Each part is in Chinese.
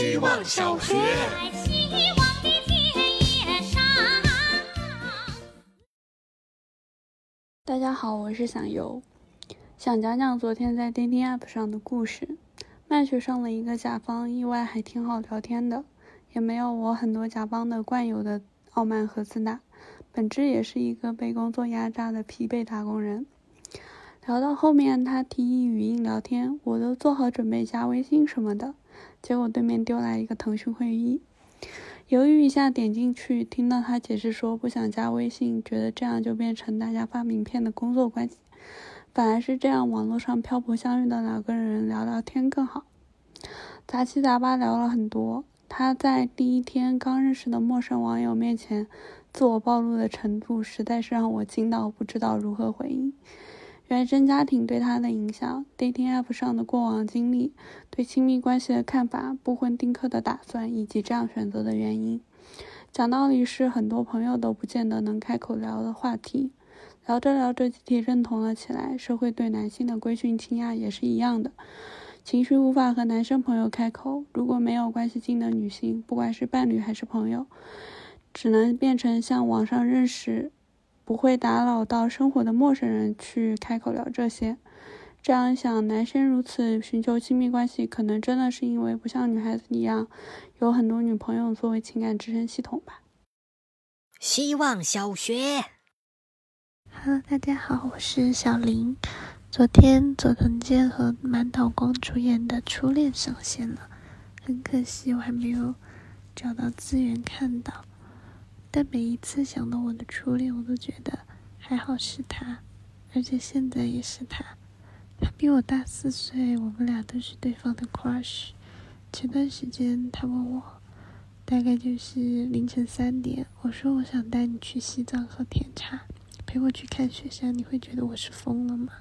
希望小学。大家好，我是想游，想讲讲昨天在钉钉 app 上的故事。麦雪上了一个甲方，意外还挺好聊天的，也没有我很多甲方的惯有的傲慢和自大，本质也是一个被工作压榨的疲惫打工人。聊到后面，他提议语音聊天，我都做好准备加微信什么的，结果对面丢来一个腾讯会议，犹豫一下点进去，听到他解释说不想加微信，觉得这样就变成大家发名片的工作关系。反而是这样，网络上漂泊相遇的两个人聊聊天更好。杂七杂八聊了很多，他在第一天刚认识的陌生网友面前自我暴露的程度，实在是让我惊到不知道如何回应。原生家庭对他的影响，dating app 上的过往经历，对亲密关系的看法，不婚丁克的打算，以及这样选择的原因。讲道理是很多朋友都不见得能开口聊的话题。聊着聊着，集体认同了起来。社会对男性的规训倾轧也是一样的。情绪无法和男生朋友开口，如果没有关系近的女性，不管是伴侣还是朋友，只能变成像网上认识、不会打扰到生活的陌生人去开口聊这些。这样想，男生如此寻求亲密关系，可能真的是因为不像女孩子一样，有很多女朋友作为情感支撑系统吧。希望小学。Hello，大家好，我是小林。昨天佐藤健和满岛光主演的《初恋》上线了，很可惜我还没有找到资源看到。但每一次想到我的初恋，我都觉得还好是他，而且现在也是他。他比我大四岁，我们俩都是对方的 crush。前段时间他问我，大概就是凌晨三点，我说我想带你去西藏喝甜茶。陪我去看雪山，你会觉得我是疯了吗？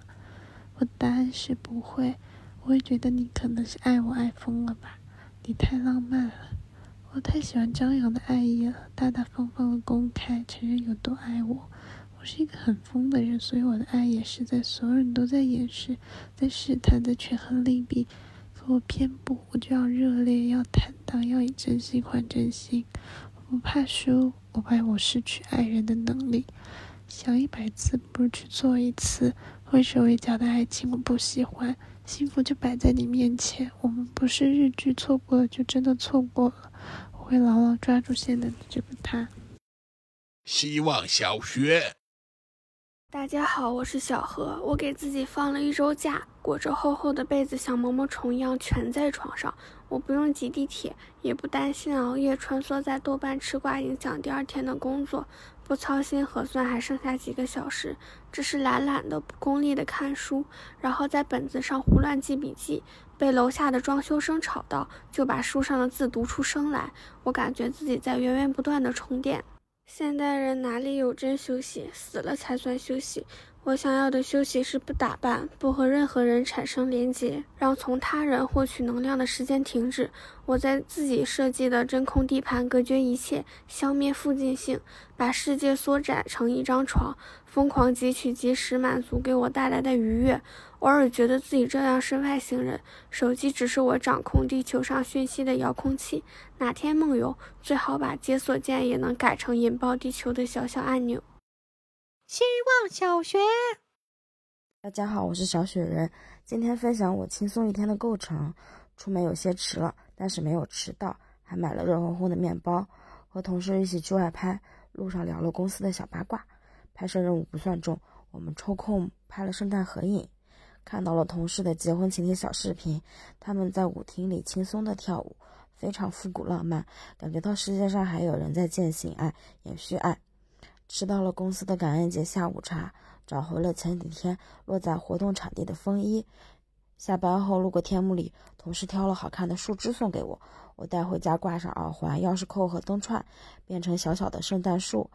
我的答案是不会，我会觉得你可能是爱我爱疯了吧。你太浪漫了，我太喜欢张扬的爱意了，大大方方的公开承认有多爱我。我是一个很疯的人，所以我的爱也是在所有人都在掩饰、在试探、在权衡利弊，可我偏不，我就要热烈，要坦荡，要以真心换真心。我不怕输，我怕我失去爱人的能力。想一百次，不如去做一次。会手会脚的爱情我不喜欢，幸福就摆在你面前。我们不是日剧，错过了就真的错过了。我会牢牢抓住现在的这个他。希望小学。大家好，我是小何。我给自己放了一周假，裹着厚厚的被子，像毛毛虫一样蜷在床上。我不用挤地铁，也不担心熬夜穿梭在豆瓣吃瓜影响第二天的工作，不操心核算还剩下几个小时，只是懒懒的、不功利的看书，然后在本子上胡乱记笔记。被楼下的装修声吵到，就把书上的字读出声来。我感觉自己在源源不断的充电。现代人哪里有真休息？死了才算休息。我想要的休息是不打扮，不和任何人产生连结，让从他人获取能量的时间停止。我在自己设计的真空地盘隔绝一切，消灭附近性，把世界缩窄成一张床，疯狂汲取即时满足给我带来的愉悦。偶尔觉得自己这样是外星人，手机只是我掌控地球上讯息的遥控器。哪天梦游，最好把解锁键也能改成引爆地球的小小按钮。希望小学，大家好，我是小雪人。今天分享我轻松一天的构成。出门有些迟了，但是没有迟到，还买了热烘烘的面包。和同事一起去外拍，路上聊了公司的小八卦。拍摄任务不算重，我们抽空拍了圣诞合影。看到了同事的结婚请帖小视频，他们在舞厅里轻松的跳舞，非常复古浪漫，感觉到世界上还有人在践行爱、延续爱。吃到了公司的感恩节下午茶，找回了前几天落在活动场地的风衣。下班后路过天幕里，同事挑了好看的树枝送给我，我带回家挂上耳环、钥匙扣和灯串，变成小小的圣诞树。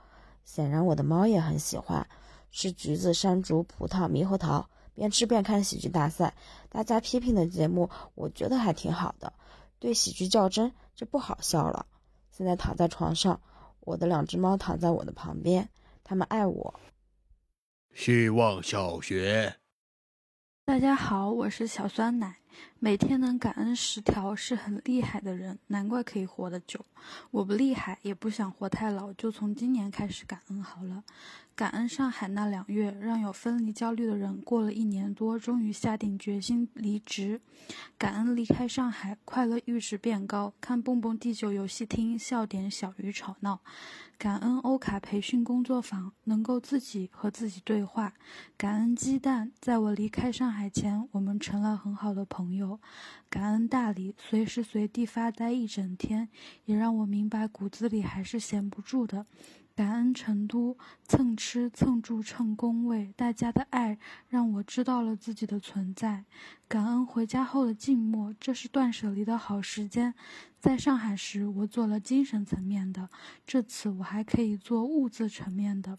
显然我的猫也很喜欢，吃橘子、山竹、葡萄、猕猴桃。边吃边看喜剧大赛，大家批评的节目，我觉得还挺好的。对喜剧较真就不好笑了。现在躺在床上，我的两只猫躺在我的旁边，它们爱我。希望小学。大家好，我是小酸奶。每天能感恩十条是很厉害的人，难怪可以活得久。我不厉害，也不想活太老，就从今年开始感恩好了。感恩上海那两月，让有分离焦虑的人过了一年多，终于下定决心离职。感恩离开上海，快乐阈值变高，看蹦蹦地久游戏厅，笑点小于吵闹。感恩欧卡培训工作坊，能够自己和自己对话。感恩鸡蛋，在我离开上海前，我们成了很好的朋朋友。感恩大理，随时随地发呆一整天，也让我明白骨子里还是闲不住的。感恩成都，蹭吃蹭住蹭工位，大家的爱让我知道了自己的存在。感恩回家后的静默，这是断舍离的好时间。在上海时，我做了精神层面的，这次我还可以做物质层面的。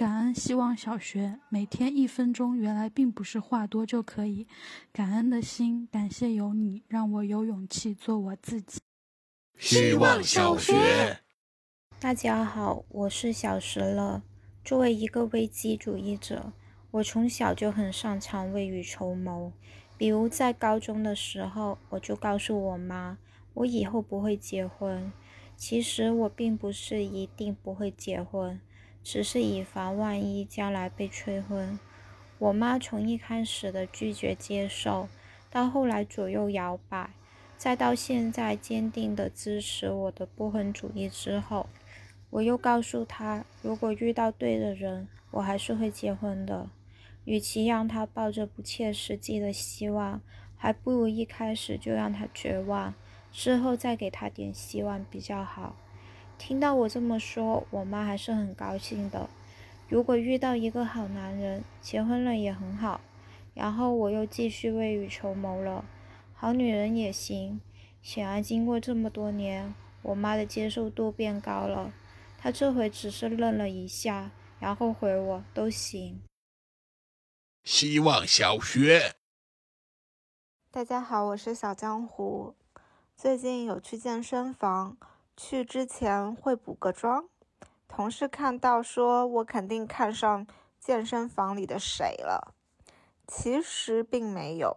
感恩希望小学，每天一分钟，原来并不是话多就可以。感恩的心，感谢有你，让我有勇气做我自己。希望小学。大家好，我是小石乐。作为一个危机主义者，我从小就很擅长未雨绸缪。比如在高中的时候，我就告诉我妈，我以后不会结婚。其实我并不是一定不会结婚，只是以防万一将来被催婚。我妈从一开始的拒绝接受，到后来左右摇摆，再到现在坚定的支持我的不婚主义之后。我又告诉他，如果遇到对的人，我还是会结婚的。与其让他抱着不切实际的希望，还不如一开始就让他绝望，之后再给他点希望比较好。听到我这么说，我妈还是很高兴的。如果遇到一个好男人，结婚了也很好。然后我又继续未雨绸缪了，好女人也行。显然，经过这么多年，我妈的接受度变高了。她这回只是愣了一下，然后回我都行。希望小学，大家好，我是小江湖。最近有去健身房，去之前会补个妆。同事看到说，我肯定看上健身房里的谁了。其实并没有，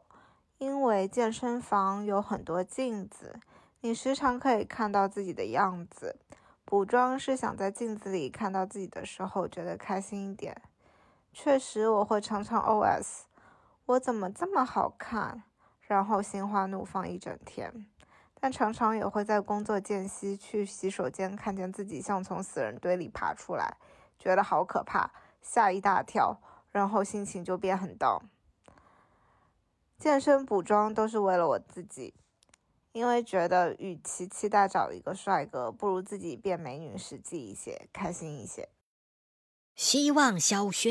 因为健身房有很多镜子，你时常可以看到自己的样子。补妆是想在镜子里看到自己的时候觉得开心一点。确实，我会常常 OS：我怎么这么好看？然后心花怒放一整天。但常常也会在工作间隙去洗手间，看见自己像从死人堆里爬出来，觉得好可怕，吓一大跳，然后心情就变很 down。健身补妆都是为了我自己。因为觉得，与其期待找一个帅哥，不如自己变美女实际一些，开心一些。希望小学，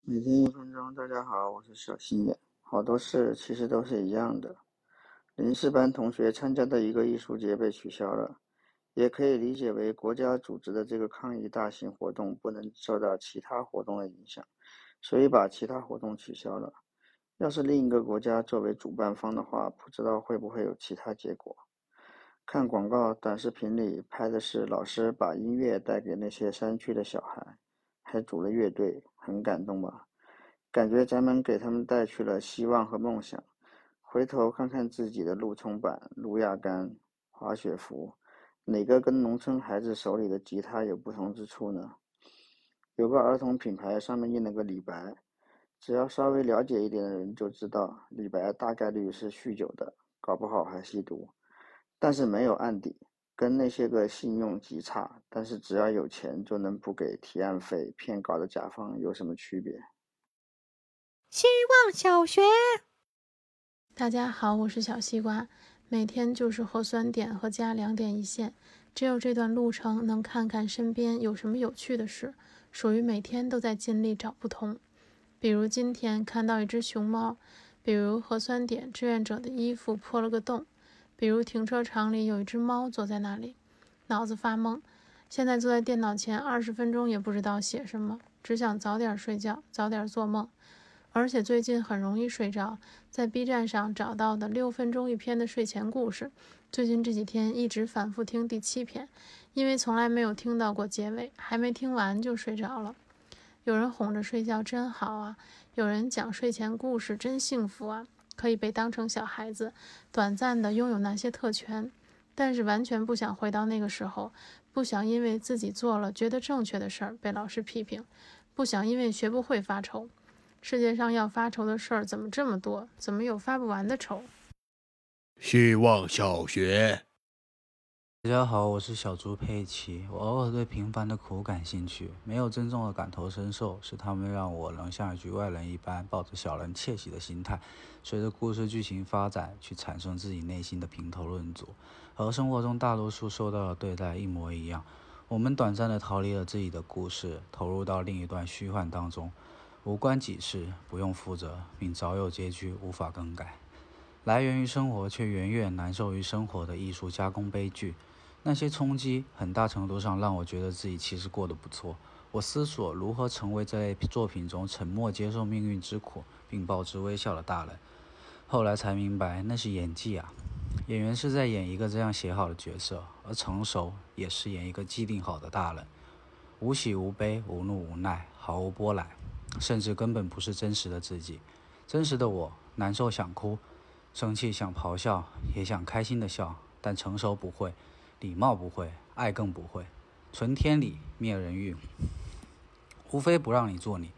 每天一分钟。大家好，我是小心眼。好多事其实都是一样的。临时班同学参加的一个艺术节被取消了，也可以理解为国家组织的这个抗议大型活动不能受到其他活动的影响，所以把其他活动取消了。要是另一个国家作为主办方的话，不知道会不会有其他结果。看广告短视频里拍的是老师把音乐带给那些山区的小孩，还组了乐队，很感动吧？感觉咱们给他们带去了希望和梦想。回头看看自己的路冲板、路亚杆、滑雪服，哪个跟农村孩子手里的吉他有不同之处呢？有个儿童品牌上面印了个李白。只要稍微了解一点的人就知道，李白大概率是酗酒的，搞不好还吸毒，但是没有案底，跟那些个信用极差，但是只要有钱就能不给提案费骗稿的甲方有什么区别？希望小学，大家好，我是小西瓜，每天就是核酸点和加两点一线，只有这段路程能看看身边有什么有趣的事，属于每天都在尽力找不同。比如今天看到一只熊猫，比如核酸点志愿者的衣服破了个洞，比如停车场里有一只猫坐在那里，脑子发懵。现在坐在电脑前二十分钟也不知道写什么，只想早点睡觉，早点做梦。而且最近很容易睡着，在 B 站上找到的六分钟一篇的睡前故事，最近这几天一直反复听第七篇，因为从来没有听到过结尾，还没听完就睡着了。有人哄着睡觉真好啊，有人讲睡前故事真幸福啊。可以被当成小孩子，短暂的拥有那些特权，但是完全不想回到那个时候，不想因为自己做了觉得正确的事儿被老师批评，不想因为学不会发愁。世界上要发愁的事儿怎么这么多？怎么有发不完的愁？希望小学。大家好，我是小猪佩奇。我偶尔对平凡的苦感兴趣，没有真正的感同身受，是他们让我能像局外人一般，抱着小人窃喜的心态，随着故事剧情发展去产生自己内心的评头论足，和生活中大多数受到的对待一模一样。我们短暂的逃离了自己的故事，投入到另一段虚幻当中，无关己事，不用负责，并早有结局，无法更改。来源于生活却远远难受于生活的艺术加工悲剧。那些冲击很大程度上让我觉得自己其实过得不错。我思索如何成为这类作品中沉默接受命运之苦并报之微笑的大人。后来才明白，那是演技啊！演员是在演一个这样写好的角色，而成熟也是演一个既定好的大人，无喜无悲，无怒无奈，毫无波澜，甚至根本不是真实的自己。真实的我，难受想哭，生气想咆哮，也想开心的笑，但成熟不会。礼貌不会，爱更不会，存天理，灭人欲，无非不让你做你。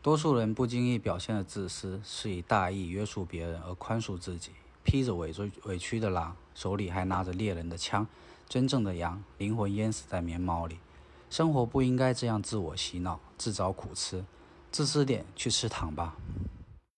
多数人不经意表现的自私，是以大义约束别人而宽恕自己。披着委屈委屈的狼，手里还拿着猎人的枪。真正的羊，灵魂淹死在棉毛里。生活不应该这样自我洗脑，自找苦吃。自私点，去吃糖吧。